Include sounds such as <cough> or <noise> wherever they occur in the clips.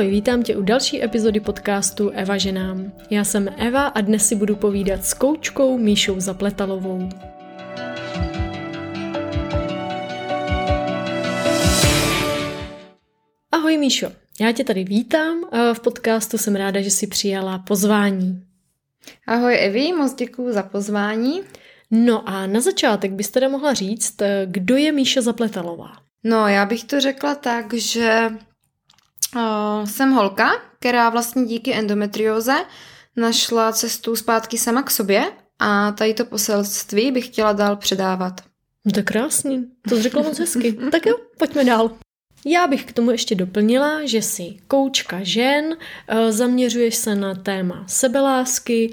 Ahoj, vítám tě u další epizody podcastu Eva ženám. Já jsem Eva a dnes si budu povídat s koučkou Míšou Zapletalovou. Ahoj Míšo, já tě tady vítám. V podcastu jsem ráda, že jsi přijala pozvání. Ahoj Evi, moc děkuji za pozvání. No a na začátek bys teda mohla říct, kdo je Míša Zapletalová? No, já bych to řekla tak, že uh, jsem holka, která vlastně díky endometrióze našla cestu zpátky sama k sobě a tady to poselství bych chtěla dál předávat. No to krásný, to řekla moc hezky. <laughs> tak jo, pojďme dál. Já bych k tomu ještě doplnila, že jsi koučka žen, zaměřuješ se na téma sebelásky,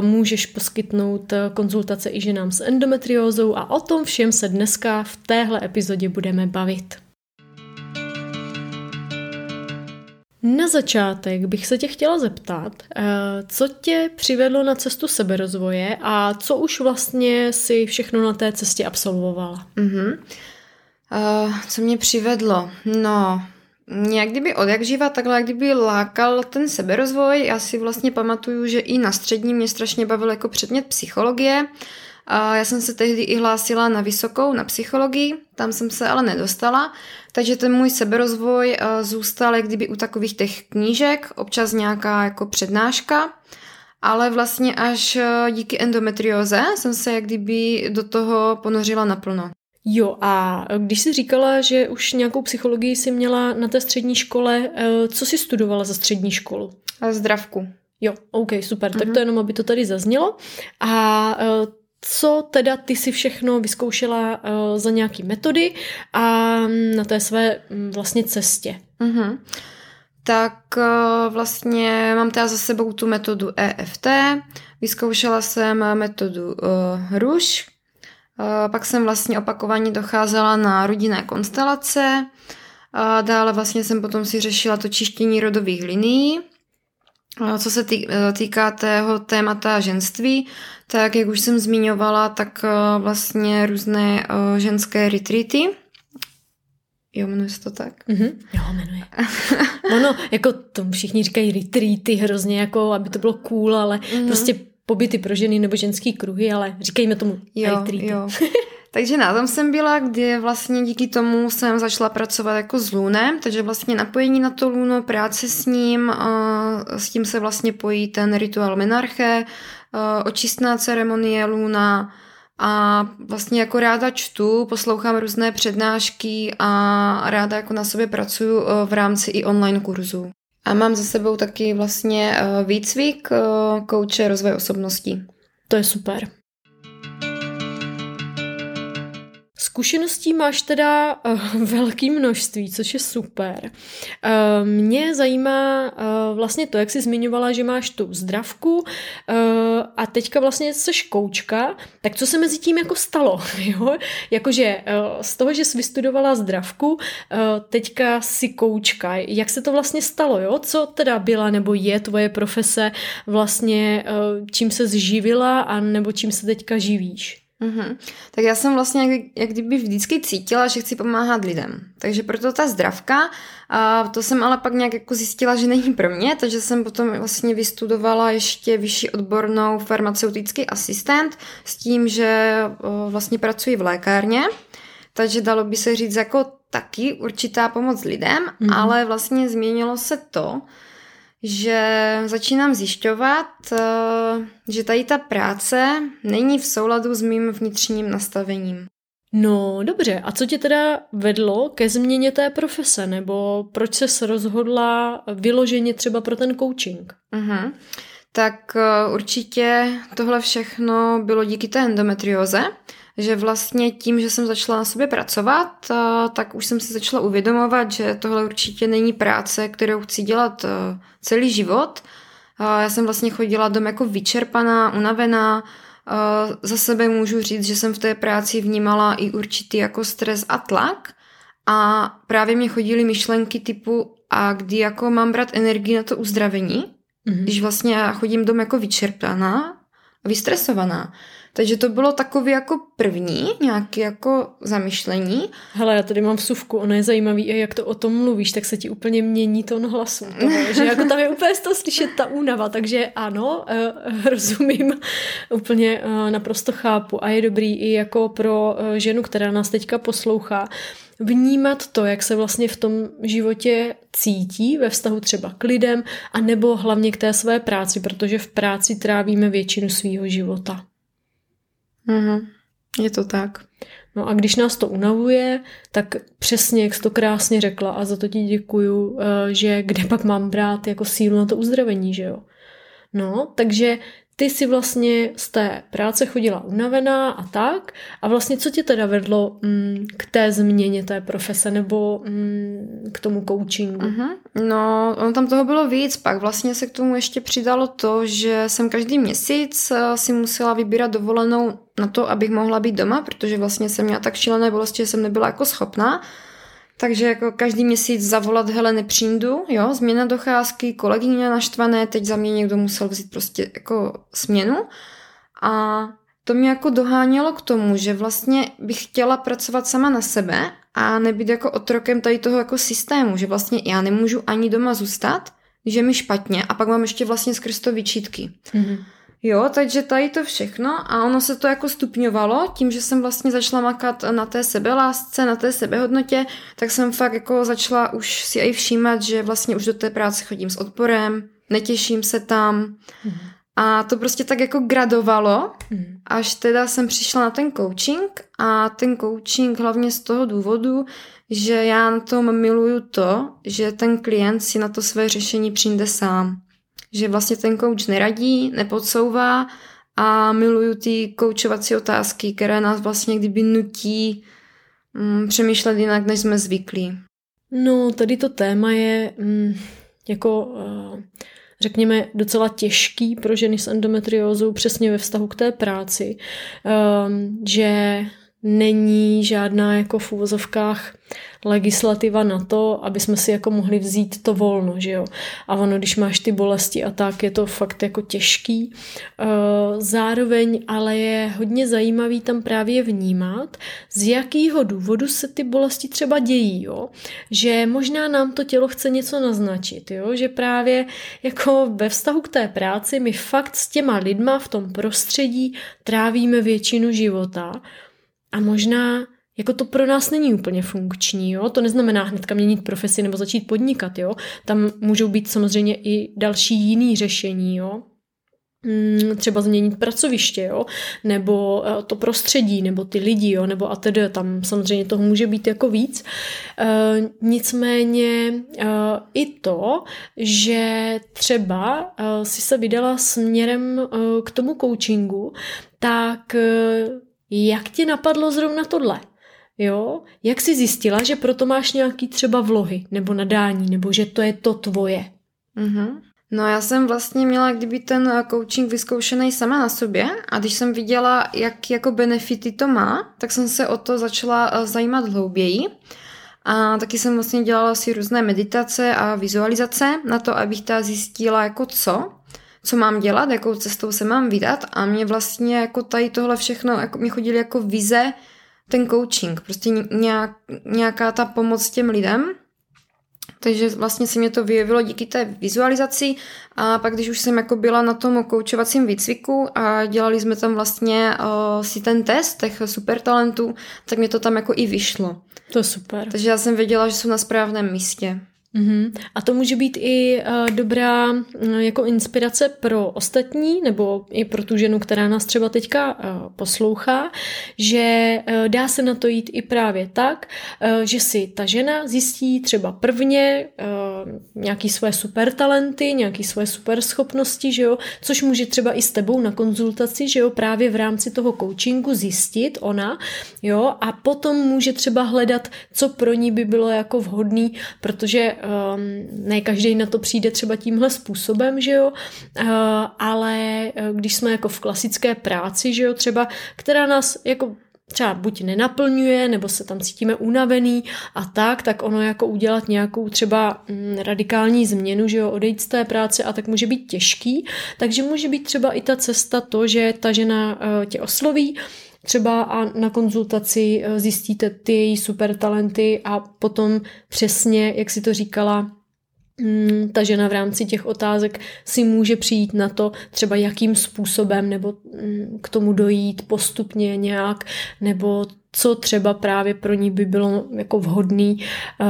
můžeš poskytnout konzultace i ženám s endometriózou a o tom všem se dneska v téhle epizodě budeme bavit. Na začátek bych se tě chtěla zeptat, co tě přivedlo na cestu seberozvoje a co už vlastně si všechno na té cestě absolvovala? Mm-hmm. Uh, co mě přivedlo? No, jak kdyby od jak živa takhle jak kdyby lákal ten seberozvoj. Já si vlastně pamatuju, že i na střední mě strašně bavil jako předmět psychologie. A já jsem se tehdy i hlásila na vysokou, na psychologii, tam jsem se ale nedostala, takže ten můj seberozvoj zůstal jak kdyby u takových těch knížek, občas nějaká jako přednáška, ale vlastně až díky endometrióze jsem se jak kdyby do toho ponořila naplno. Jo, a když jsi říkala, že už nějakou psychologii si měla na té střední škole, eh, co jsi studovala za střední školu? Zdravku. Jo, OK, super, mm-hmm. tak to mhm. jenom, aby to tady zaznělo. A eh, co teda ty si všechno vyzkoušela uh, za nějaký metody a na té své um, vlastně cestě? Mm-hmm. Tak uh, vlastně mám teda za sebou tu metodu EFT, vyzkoušela jsem metodu uh, RUŠ, pak jsem vlastně opakovaně docházela na rodinné konstelace. Dále vlastně jsem potom si řešila to čištění rodových linií. Co se týká tého témata ženství, tak jak už jsem zmiňovala, tak vlastně různé ženské retreaty, Jo, jmenuje se to tak? Mm-hmm. Jo, jmenuje. ono, jako to všichni říkají retreaty hrozně, jako aby to bylo cool, ale mm-hmm. prostě pobyty pro ženy nebo ženský kruhy, ale říkejme tomu jo, jo. <laughs> Takže na tom jsem byla, kdy vlastně díky tomu jsem začala pracovat jako s lůnem, takže vlastně napojení na to lůno, práce s ním, s tím se vlastně pojí ten rituál menarche, očistná ceremonie lůna a vlastně jako ráda čtu, poslouchám různé přednášky a ráda jako na sobě pracuju v rámci i online kurzů. A mám za sebou taky vlastně eh, výcvik eh, kouče rozvoje osobností. To je super. Zkušeností máš teda <laughs> uh, velké množství, což je super. Uh, mě zajímá uh, vlastně to, jak jsi zmiňovala, že máš tu zdravku a teďka vlastně jsi koučka, tak co se mezi tím jako stalo? <laughs> Jo? Jakože z toho, že jsi vystudovala zdravku, teďka jsi koučka. Jak se to vlastně stalo? Jo? Co teda byla nebo je tvoje profese vlastně, čím se zživila a nebo čím se teďka živíš? Mm-hmm. Tak já jsem vlastně jak, jak kdyby vždycky cítila, že chci pomáhat lidem. Takže proto ta zdravka, a to jsem ale pak nějak jako zjistila, že není pro mě, takže jsem potom vlastně vystudovala ještě vyšší odbornou farmaceutický asistent s tím, že vlastně pracuji v lékárně, takže dalo by se říct jako taky určitá pomoc lidem, mm-hmm. ale vlastně změnilo se to, že začínám zjišťovat, eh, že tady ta práce není v souladu s mým vnitřním nastavením. No dobře, a co tě teda vedlo ke změně té profese, nebo proč se rozhodla vyloženě třeba pro ten coaching? Uh-huh. Tak uh, určitě tohle všechno bylo díky té endometrióze, že vlastně tím, že jsem začala na sobě pracovat, tak už jsem si začala uvědomovat, že tohle určitě není práce, kterou chci dělat celý život. Já jsem vlastně chodila dom jako vyčerpaná, unavená, za sebe můžu říct, že jsem v té práci vnímala i určitý jako stres a tlak a právě mě chodily myšlenky typu a kdy jako mám brát energii na to uzdravení, mm-hmm. když vlastně já chodím dom jako vyčerpaná, vystresovaná. Takže to bylo takové jako první, nějaké jako zamyšlení. Hele, já tady mám vsuvku, ono je zajímavý, a jak to o tom mluvíš, tak se ti úplně mění tón hlasu. Toho, <laughs> že jako tam je úplně z toho slyšet ta únava, takže ano, uh, <laughs> rozumím, úplně uh, naprosto chápu a je dobrý i jako pro uh, ženu, která nás teďka poslouchá, vnímat to, jak se vlastně v tom životě cítí ve vztahu třeba k lidem a nebo hlavně k té své práci, protože v práci trávíme většinu svýho života. Mm-hmm. Je to tak. No a když nás to unavuje, tak přesně, jak jsi to krásně řekla a za to ti děkuju, eh, že kde pak mám brát jako sílu na to uzdravení, že jo. No, takže ty si vlastně z té práce chodila unavená a tak. A vlastně co tě teda vedlo mm, k té změně té profese nebo mm, k tomu coachingu? Uh-huh. No, ono tam toho bylo víc. Pak vlastně se k tomu ještě přidalo to, že jsem každý měsíc eh, si musela vybírat dovolenou na to, abych mohla být doma, protože vlastně jsem měla tak šílené bolesti, že jsem nebyla jako schopná. Takže jako každý měsíc zavolat, hele, nepřijdu, jo, změna docházky, kolegyně naštvané, teď za mě někdo musel vzít prostě jako směnu. A to mě jako dohánělo k tomu, že vlastně bych chtěla pracovat sama na sebe a nebýt jako otrokem tady toho jako systému, že vlastně já nemůžu ani doma zůstat, že mi špatně a pak mám ještě vlastně skrz to vyčítky. Mm-hmm. Jo, takže tady to všechno a ono se to jako stupňovalo tím, že jsem vlastně začala makat na té sebelásce, na té sebehodnotě, tak jsem fakt jako začala už si i všímat, že vlastně už do té práce chodím s odporem, netěším se tam mm. a to prostě tak jako gradovalo, mm. až teda jsem přišla na ten coaching a ten coaching hlavně z toho důvodu, že já na tom miluju to, že ten klient si na to své řešení přijde sám že vlastně ten coach neradí, nepodsouvá a miluju ty koučovací otázky, které nás vlastně kdyby nutí mm, přemýšlet jinak, než jsme zvyklí. No, tady to téma je mm, jako, uh, řekněme, docela těžký pro ženy s endometriózou přesně ve vztahu k té práci, um, že není žádná jako v úvozovkách legislativa na to, aby jsme si jako mohli vzít to volno, že jo. A ono, když máš ty bolesti a tak, je to fakt jako těžký. Eh, zároveň ale je hodně zajímavý tam právě vnímat, z jakého důvodu se ty bolesti třeba dějí, jo. Že možná nám to tělo chce něco naznačit, jo. Že právě jako ve vztahu k té práci my fakt s těma lidma v tom prostředí trávíme většinu života a možná jako to pro nás není úplně funkční, jo? To neznamená hnedka měnit profesi nebo začít podnikat, jo? Tam můžou být samozřejmě i další jiný řešení, jo? Hmm, třeba změnit pracoviště, jo? nebo eh, to prostředí, nebo ty lidi, jo? nebo a tedy tam samozřejmě toho může být jako víc. E, nicméně e, i to, že třeba e, si se vydala směrem e, k tomu coachingu, tak e, jak ti napadlo zrovna tohle? Jo? Jak jsi zjistila, že proto máš nějaký třeba vlohy nebo nadání, nebo že to je to tvoje? Mm-hmm. No já jsem vlastně měla kdyby ten coaching vyzkoušený sama na sobě a když jsem viděla, jak jako benefity to má, tak jsem se o to začala eh, zajímat hlouběji. A taky jsem vlastně dělala si různé meditace a vizualizace na to, abych ta zjistila jako co, co mám dělat, jakou cestou se mám vydat a mě vlastně jako tady tohle všechno, jako mě chodily jako vize, ten coaching, prostě nějak, nějaká ta pomoc těm lidem. Takže vlastně se mě to vyjevilo díky té vizualizaci a pak, když už jsem jako byla na tom koučovacím výcviku a dělali jsme tam vlastně uh, si ten test těch super talentů, tak mě to tam jako i vyšlo. To je super. Takže já jsem věděla, že jsou na správném místě. Mm-hmm. A to může být i uh, dobrá uh, jako inspirace pro ostatní, nebo i pro tu ženu, která nás třeba teďka uh, poslouchá, že uh, dá se na to jít i právě tak, uh, že si ta žena zjistí třeba prvně uh, nějaký své super talenty, nějaký své super schopnosti, že jo, což může třeba i s tebou na konzultaci, že jo, právě v rámci toho coachingu zjistit ona, jo, a potom může třeba hledat, co pro ní by bylo jako vhodný, protože um, ne každý na to přijde třeba tímhle způsobem, že jo, uh, ale uh, když jsme jako v klasické práci, že jo, třeba, která nás jako třeba buď nenaplňuje, nebo se tam cítíme unavený a tak, tak ono jako udělat nějakou třeba mm, radikální změnu, že jo, odejít z té práce a tak může být těžký, takže může být třeba i ta cesta to, že ta žena uh, tě osloví, třeba a na konzultaci uh, zjistíte ty její super talenty a potom přesně, jak si to říkala, Mm, ta žena v rámci těch otázek si může přijít na to třeba jakým způsobem nebo mm, k tomu dojít postupně nějak nebo co třeba právě pro ní by bylo jako vhodný uh,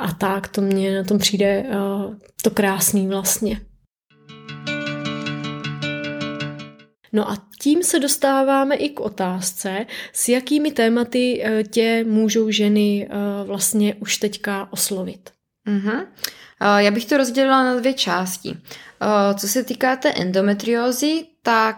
a tak to mě na tom přijde uh, to krásný vlastně. No a tím se dostáváme i k otázce, s jakými tématy uh, tě můžou ženy vlastně už teďka oslovit. Uh-huh. Já bych to rozdělila na dvě části. Co se týká té endometriózy, tak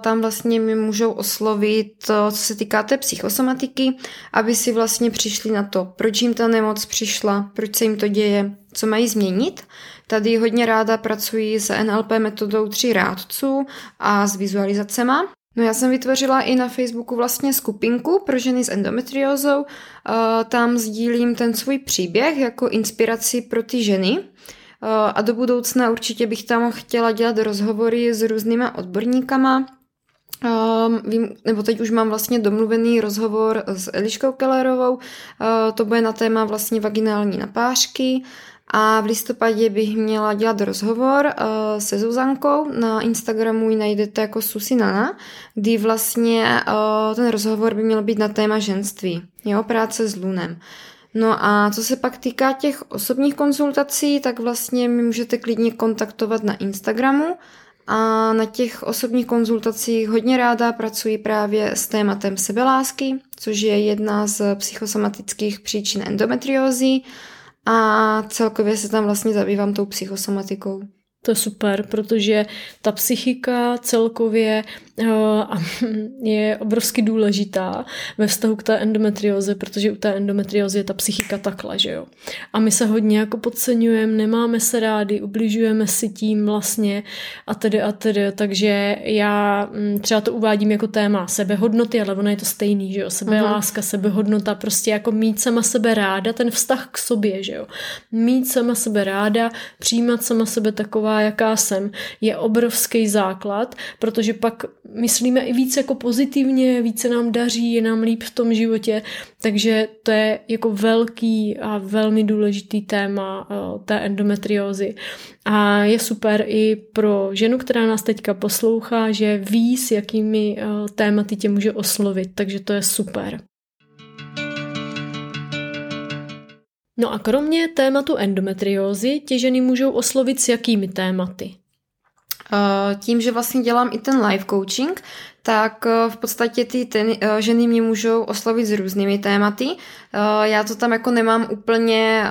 tam vlastně mi můžou oslovit, co se týká té psychosomatiky, aby si vlastně přišli na to, proč jim ta nemoc přišla, proč se jim to děje, co mají změnit. Tady hodně ráda pracuji s NLP metodou tří rádců a s vizualizacema. No já jsem vytvořila i na Facebooku vlastně skupinku pro ženy s endometriózou. Tam sdílím ten svůj příběh jako inspiraci pro ty ženy. A do budoucna určitě bych tam chtěla dělat rozhovory s různýma odborníkama, Um, vím, nebo teď už mám vlastně domluvený rozhovor s Eliškou Kellerovou, uh, to bude na téma vlastně vaginální napářky a v listopadě bych měla dělat rozhovor uh, se Zuzankou. Na Instagramu ji najdete jako Susinana, kdy vlastně uh, ten rozhovor by měl být na téma ženství, jo, práce s lunem. No a co se pak týká těch osobních konzultací, tak vlastně mi můžete klidně kontaktovat na Instagramu a na těch osobních konzultacích hodně ráda pracuji právě s tématem sebelásky, což je jedna z psychosomatických příčin endometriózy a celkově se tam vlastně zabývám tou psychosomatikou. To je super, protože ta psychika celkově uh, <laughs> je obrovsky důležitá ve vztahu k té endometrioze, protože u té endometriozy je ta psychika takhle, že jo. A my se hodně jako podceňujeme, nemáme se rádi, ubližujeme si tím vlastně a tedy a tedy, takže já mm, třeba to uvádím jako téma sebehodnoty, ale ono je to stejný, že jo, sebeláska, uh-huh. sebehodnota, prostě jako mít sama sebe ráda, ten vztah k sobě, že jo. Mít sama sebe ráda, přijímat sama sebe taková jaká jsem, je obrovský základ, protože pak myslíme i více jako pozitivně, více nám daří, je nám líp v tom životě, takže to je jako velký a velmi důležitý téma uh, té endometriózy. A je super i pro ženu, která nás teďka poslouchá, že ví, s jakými uh, tématy tě může oslovit, takže to je super. No a kromě tématu endometriózy tě ženy můžou oslovit s jakými tématy? Tím, že vlastně dělám i ten live coaching, tak eh, v podstatě ty ten, eh, ženy mě můžou oslovit s různými tématy. Eh, já to tam jako nemám úplně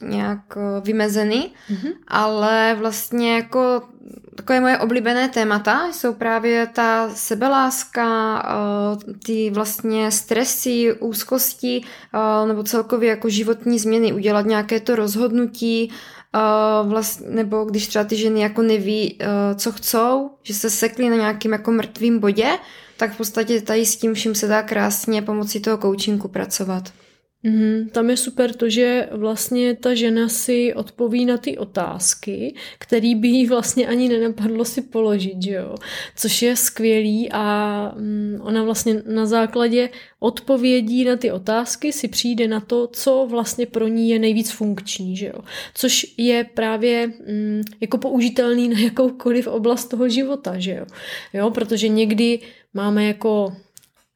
nějak vymezený, mm-hmm. ale vlastně jako takové moje oblíbené témata jsou právě ta sebeláska, ty vlastně stresy, úzkosti nebo celkově jako životní změny, udělat nějaké to rozhodnutí, vlastně, nebo když třeba ty ženy jako neví, co chcou, že se sekli na nějakým jako mrtvým bodě, tak v podstatě tady s tím vším se dá krásně pomocí toho coachingu pracovat. Mm, tam je super to, že vlastně ta žena si odpoví na ty otázky, které by jí vlastně ani nenapadlo si položit, že jo? Což je skvělý a mm, ona vlastně na základě odpovědí na ty otázky si přijde na to, co vlastně pro ní je nejvíc funkční, že jo? Což je právě mm, jako použitelný na jakoukoliv oblast toho života, že jo? jo? Protože někdy máme jako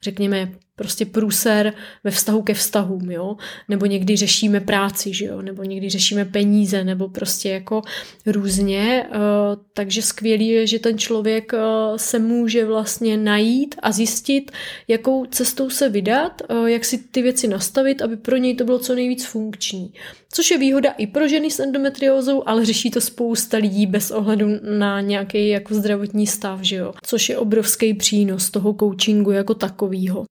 řekněme, prostě průser ve vztahu ke vztahům, jo, nebo někdy řešíme práci, že jo, nebo někdy řešíme peníze, nebo prostě jako různě, uh, takže skvělý je, že ten člověk uh, se může vlastně najít a zjistit, jakou cestou se vydat, uh, jak si ty věci nastavit, aby pro něj to bylo co nejvíc funkční. Což je výhoda i pro ženy s endometriózou, ale řeší to spousta lidí bez ohledu na nějaký jako zdravotní stav, že jo. Což je obrovský přínos toho coachingu jako takovýho.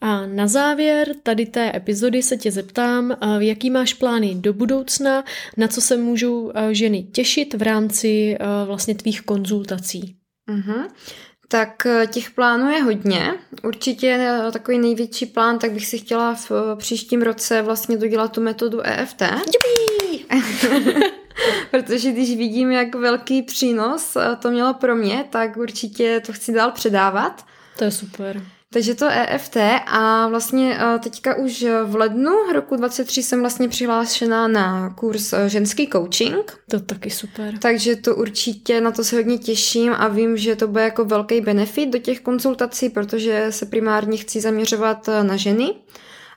A na závěr tady té epizody se tě zeptám, jaký máš plány do budoucna, na co se můžou ženy těšit v rámci vlastně tvých konzultací. Uh-huh. Tak eh, těch plánů je hodně. Určitě eh, takový největší plán, tak bych si chtěla v eh, příštím roce vlastně dodělat tu metodu EFT. <laughs> Protože když vidím, jak velký přínos to mělo pro mě, tak určitě to chci dál předávat. To je super. Takže to EFT a vlastně eh, teďka už v lednu roku 23 jsem vlastně přihlášená na kurz eh, ženský coaching. To taky super. Takže to určitě na to se hodně těším a vím, že to bude jako velký benefit do těch konzultací, protože se primárně chci zaměřovat eh, na ženy.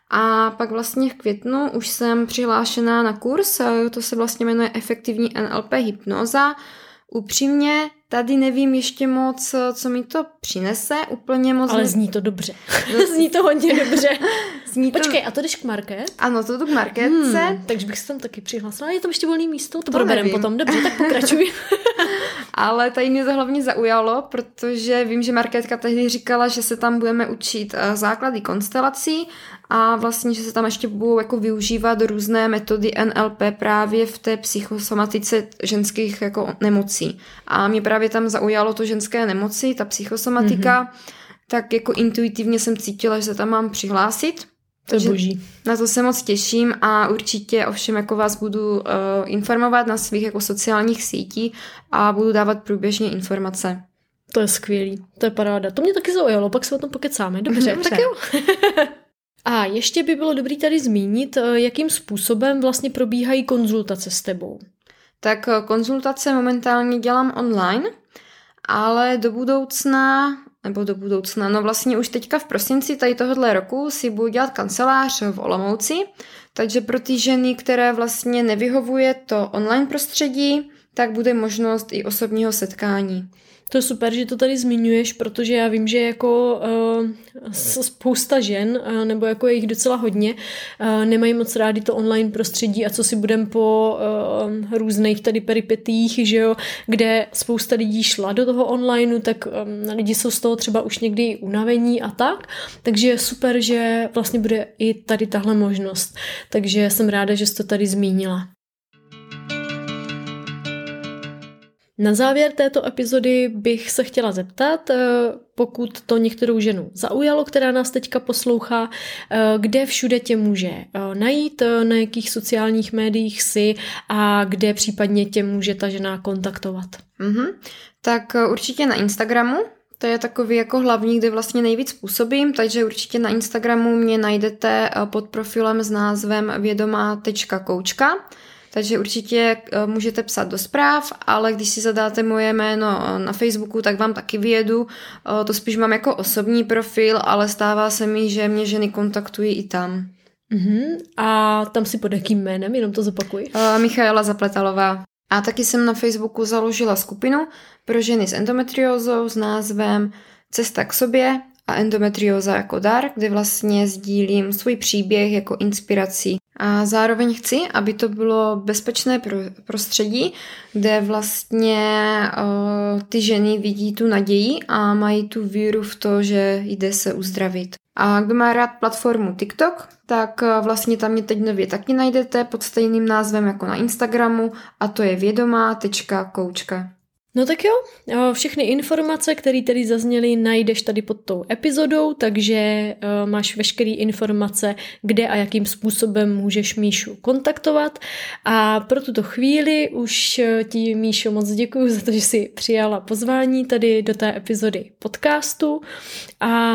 A pak vlastně v květnu už jsem přihlášená na kurz, to se vlastně jmenuje Efektivní NLP hypnoza. Upřímně Tady nevím ještě moc, co mi to přinese, úplně moc. Ale zní to dobře. <laughs> zní to hodně dobře. <laughs> zní to... Počkej, a to jdeš k market? Ano, to jdu k marketce. Hmm, takže bych se tam taky přihlásila. Je tam ještě volný místo? To, to proberem potom. Dobře, tak pokračuj. <laughs> Ale tady mě to hlavně zaujalo, protože vím, že marketka tehdy říkala, že se tam budeme učit eh, základy konstelací a vlastně, že se tam ještě budou jako využívat různé metody NLP právě v té psychosomatice ženských jako nemocí. A mě právě tam zaujalo to ženské nemoci, ta psychosomatika, mm-hmm. tak jako intuitivně jsem cítila, že se tam mám přihlásit. To je boží. Na to se moc těším a určitě ovšem jako vás budu uh, informovat na svých jako sociálních sítích a budu dávat průběžně informace. To je skvělý, to je paráda. To mě taky zaujalo, pak se o tom pokecáme. Dobře, <laughs> Dobře. tak jo. <laughs> A ještě by bylo dobré tady zmínit, eh, jakým způsobem vlastně probíhají konzultace s tebou. Tak eh, konzultace momentálně dělám online, ale do budoucna, nebo do budoucna, no vlastně už teďka v prosinci tady tohohle roku si budu dělat kancelář v Olomouci, takže pro ty ženy, které vlastně nevyhovuje to online prostředí, tak bude možnost i osobního setkání. To je super, že to tady zmiňuješ, protože já vím, že jako uh, spousta žen, uh, nebo jako je jich docela hodně, uh, nemají moc rádi to online prostředí a co si budem po uh, různých tady peripetích, že jo, kde spousta lidí šla do toho onlineu, tak um, lidi jsou z toho třeba už někdy unavení a tak, takže je super, že vlastně bude i tady tahle možnost. Takže jsem ráda, že jsi to tady zmínila. Na závěr této epizody bych se chtěla zeptat, eh, pokud to některou ženu zaujalo, která nás teďka poslouchá, eh, kde všude tě může eh, najít, na jakých sociálních médiích si a kde případně tě může ta žena kontaktovat. Mm-hmm. Tak určitě na Instagramu, to je takový jako hlavní, kde vlastně nejvíc působím, takže určitě na Instagramu mě najdete pod profilem s názvem vědomá.koučka. Takže určitě eh, můžete psát do zpráv, ale když si zadáte moje jméno eh, na Facebooku, tak vám taky vyjedu. Eh, to spíš mám jako osobní profil, ale stává se mi, že mě ženy kontaktují i tam. Uh-huh. A tam si pod jakým jménem, jenom to zopakuj. Uh, Michaela Zapletalová. A taky jsem na Facebooku založila skupinu pro ženy s endometriózou s názvem Cesta k sobě a endometrióza jako dar, kde vlastně sdílím svůj příběh jako inspiraci. A zároveň chci, aby to bylo bezpečné prostředí, kde vlastně uh, ty ženy vidí tu naději a mají tu víru v to, že jde se uzdravit. A kdo má rád platformu TikTok, tak uh, vlastně tam mě teď nově taky najdete pod stejným názvem jako na Instagramu a to je vědomá.koučka. No tak jo, všechny informace, které tady zazněly, najdeš tady pod tou epizodou, takže uh, máš veškeré informace, kde a jakým způsobem můžeš Míšu kontaktovat. A pro tuto chvíli už e, ti, Míšo, moc děkuji za to, že jsi přijala pozvání tady do té epizody podcastu a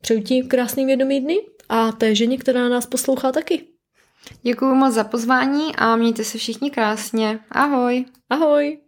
přeju ti krásný vědomý dny a té ženě, která nás poslouchá taky. Děkuji moc za pozvání a mějte se všichni krásně. Ahoj. Ahoj.